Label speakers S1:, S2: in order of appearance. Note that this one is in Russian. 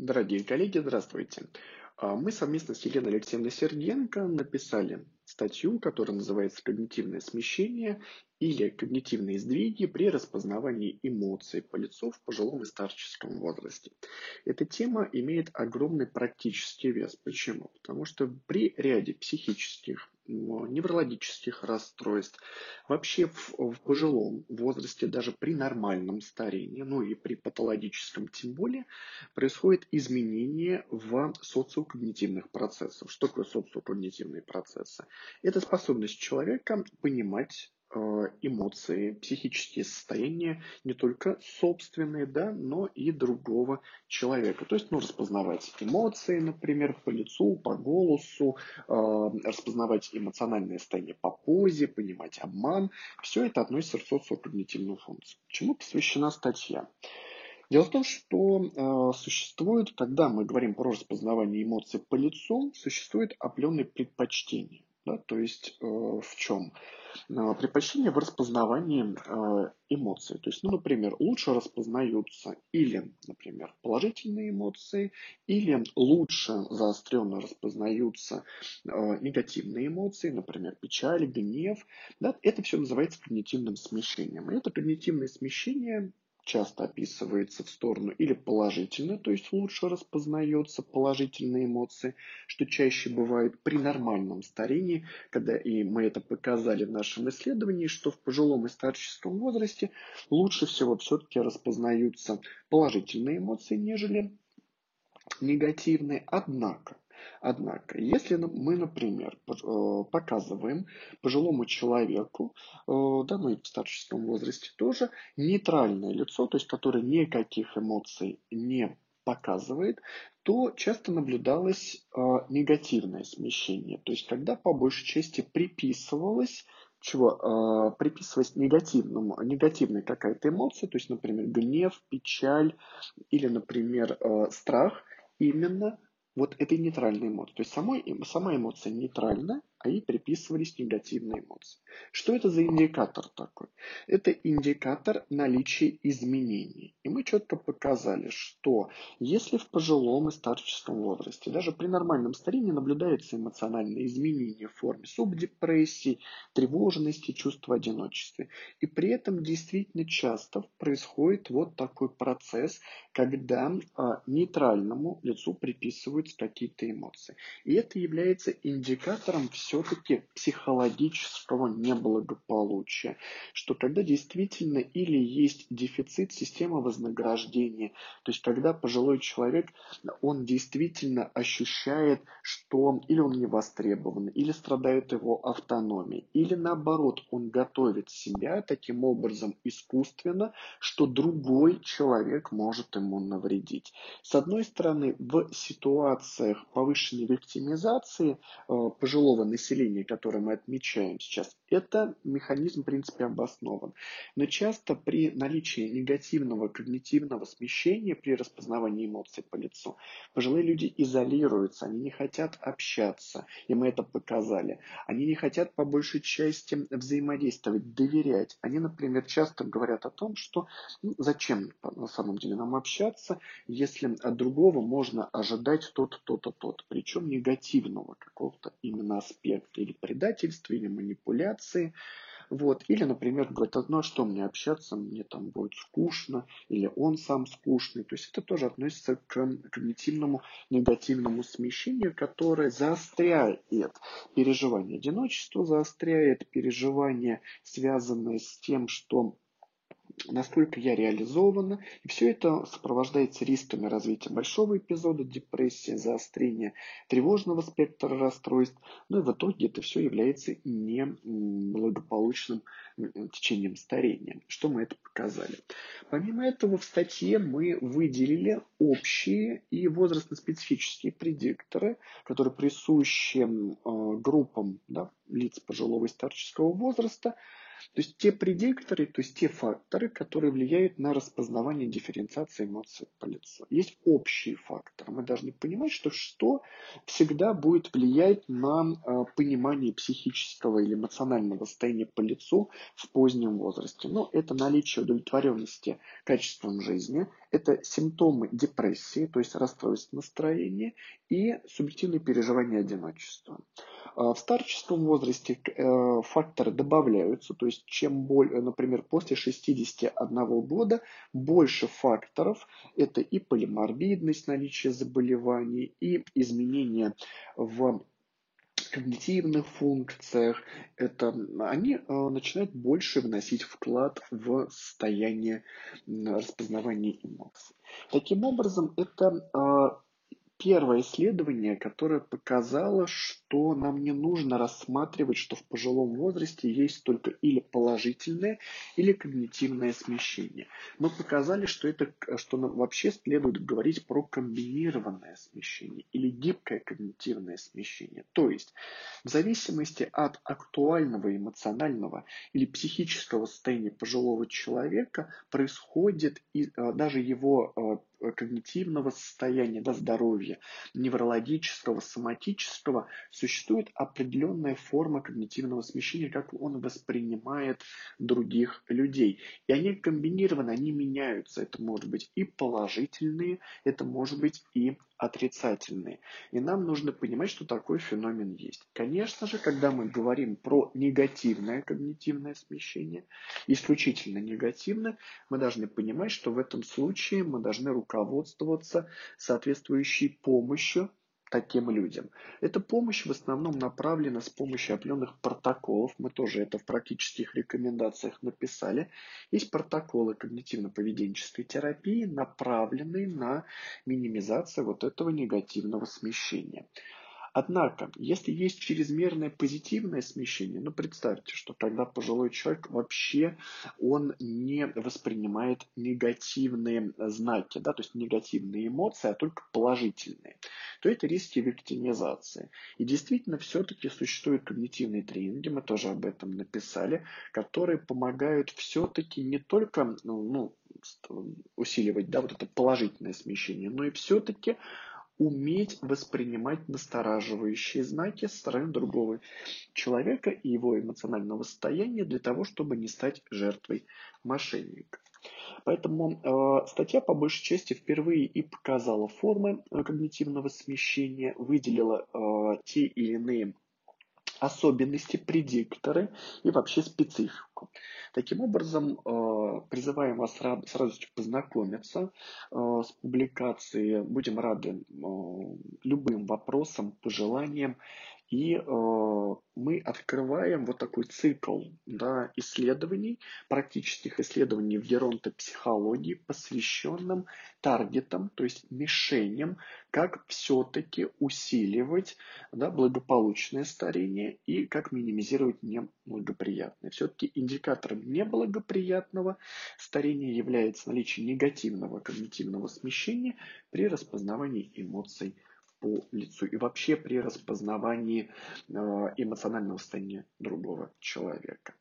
S1: Дорогие коллеги, здравствуйте. А, мы совместно с Еленой Алексеевной Сергенко написали статью, которая называется «Когнитивное смещение или когнитивные сдвиги при распознавании эмоций по лицу в пожилом и старческом возрасте». Эта тема имеет огромный практический вес. Почему? Потому что при ряде психических неврологических расстройств. Вообще в, в пожилом возрасте, даже при нормальном старении, ну и при патологическом тем более, происходит изменение в социокогнитивных процессах. Что такое социокогнитивные процессы? Это способность человека понимать Э, эмоции, психические состояния не только собственные, да, но и другого человека. То есть, ну, распознавать эмоции, например, по лицу, по голосу, э, распознавать эмоциональное состояние по позе, понимать обман. Все это относится к социокогнитивную функцию. Чему посвящена статья? Дело в том, что э, существует, когда мы говорим про распознавание эмоций по лицу, существует определенные предпочтения. Да, то есть э, в чем? Э, предпочтение в распознавании э, эмоций. То есть, ну, например, лучше распознаются или, например, положительные эмоции, или лучше заостренно распознаются э, негативные эмоции, например, печаль, гнев. Да, это все называется когнитивным смещением. И это когнитивное смещение часто описывается в сторону или положительно, то есть лучше распознается положительные эмоции, что чаще бывает при нормальном старении, когда и мы это показали в нашем исследовании, что в пожилом и старческом возрасте лучше всего все-таки распознаются положительные эмоции, нежели негативные. Однако, Однако, если мы, например, э, показываем пожилому человеку, э, да, ну и в старческом возрасте тоже, нейтральное лицо, то есть которое никаких эмоций не показывает, то часто наблюдалось э, негативное смещение. То есть, когда по большей части приписывалось чего? приписывалась негативному, негативной какая-то эмоция, то есть, например, гнев, печаль или, например, страх, именно вот этой нейтральной эмоции. То есть самой, сама эмоция нейтральна, а ей приписывались негативные эмоции. Что это за индикатор такой? Это индикатор наличия изменений. И мы четко показали, что если в пожилом и старческом возрасте, даже при нормальном старении наблюдается эмоциональное изменение в форме субдепрессии, тревожности, чувства одиночества. И при этом действительно часто происходит вот такой процесс, когда а, нейтральному лицу приписываются какие-то эмоции. И это является индикатором всего все-таки психологического неблагополучия, что когда действительно или есть дефицит системы вознаграждения, то есть когда пожилой человек, он действительно ощущает, что или он не востребован, или страдает его автономией, или наоборот, он готовит себя таким образом искусственно, что другой человек может ему навредить. С одной стороны, в ситуациях повышенной виктимизации э, пожилого населения населения, которое мы отмечаем сейчас, это механизм, в принципе, обоснован. Но часто при наличии негативного когнитивного смещения при распознавании эмоций по лицу, пожилые люди изолируются, они не хотят общаться, и мы это показали. Они не хотят по большей части взаимодействовать, доверять. Они, например, часто говорят о том, что ну, зачем на самом деле нам общаться, если от другого можно ожидать то-то, то-то, то-то, причем негативного какого-то именно аспекта аспекты или предательства, или манипуляции. Вот. Или, например, говорит, ну а что мне общаться, мне там будет скучно, или он сам скучный. То есть это тоже относится к когнитивному негативному смещению, которое заостряет переживание одиночества, заостряет переживание, связанное с тем, что насколько я реализована. И все это сопровождается рисками развития большого эпизода депрессии, заострения тревожного спектра расстройств. Ну и в итоге это все является неблагополучным течением старения. Что мы это показали? Помимо этого в статье мы выделили общие и возрастно-специфические предикторы, которые присущи э, группам да, лиц пожилого и старческого возраста, То есть те предикторы, то есть те факторы, которые влияют на распознавание дифференциации эмоций по лицу. Есть общие факторы. Мы должны понимать, что что всегда будет влиять на э, понимание психического или эмоционального состояния по лицу в позднем возрасте. Но это наличие удовлетворенности качеством жизни, это симптомы депрессии, то есть расстройств настроения и субъективные переживания одиночества. А в старческом возрасте э, факторы добавляются, то есть чем более, например, после 61 года больше факторов, это и полиморбидность, наличие заболеваний, и изменения в когнитивных функциях, это они э, начинают больше вносить вклад в состояние распознавания эмоций. Таким образом, это э, первое исследование, которое показало, что нам не нужно рассматривать, что в пожилом возрасте есть только или положительное, или когнитивное смещение. Мы показали, что, это, что нам вообще следует говорить про комбинированное смещение или гибкое когнитивное смещение. То есть, в зависимости от актуального эмоционального или психического состояния пожилого человека происходит и, э, даже его э, когнитивного состояния, да, здоровья, неврологического, соматического, существует определенная форма когнитивного смещения, как он воспринимает других людей. И они комбинированы, они меняются. Это может быть и положительные, это может быть и отрицательные. И нам нужно понимать, что такой феномен есть. Конечно же, когда мы говорим про негативное когнитивное смещение, исключительно негативное, мы должны понимать, что в этом случае мы должны руководствоваться соответствующей помощью таким людям. Эта помощь в основном направлена с помощью определенных протоколов. Мы тоже это в практических рекомендациях написали. Есть протоколы когнитивно-поведенческой терапии, направленные на минимизацию вот этого негативного смещения. Однако, если есть чрезмерное позитивное смещение, ну представьте, что тогда пожилой человек вообще он не воспринимает негативные знаки, да, то есть негативные эмоции, а только положительные, то это риски виктимизации. И действительно, все-таки существуют когнитивные тренинги, мы тоже об этом написали, которые помогают все-таки не только ну, ну, усиливать да, вот это положительное смещение, но и все-таки уметь воспринимать настораживающие знаки со стороны другого человека и его эмоционального состояния для того, чтобы не стать жертвой мошенника. Поэтому э, статья по большей части впервые и показала формы э, когнитивного смещения, выделила э, те или иные особенности, предикторы и вообще специфику. Таким образом, э, призываем вас сразу познакомиться э, с публикацией. Будем рады э, любым вопросам, пожеланиям и э, мы открываем вот такой цикл да, исследований, практических исследований в геронтопсихологии, посвященным таргетам, то есть мишеням, как все-таки усиливать да, благополучное старение и как минимизировать неблагоприятное. Все-таки индикатором неблагоприятного старения является наличие негативного когнитивного смещения при распознавании эмоций по лицу и вообще при распознавании э, эмоционального состояния другого человека.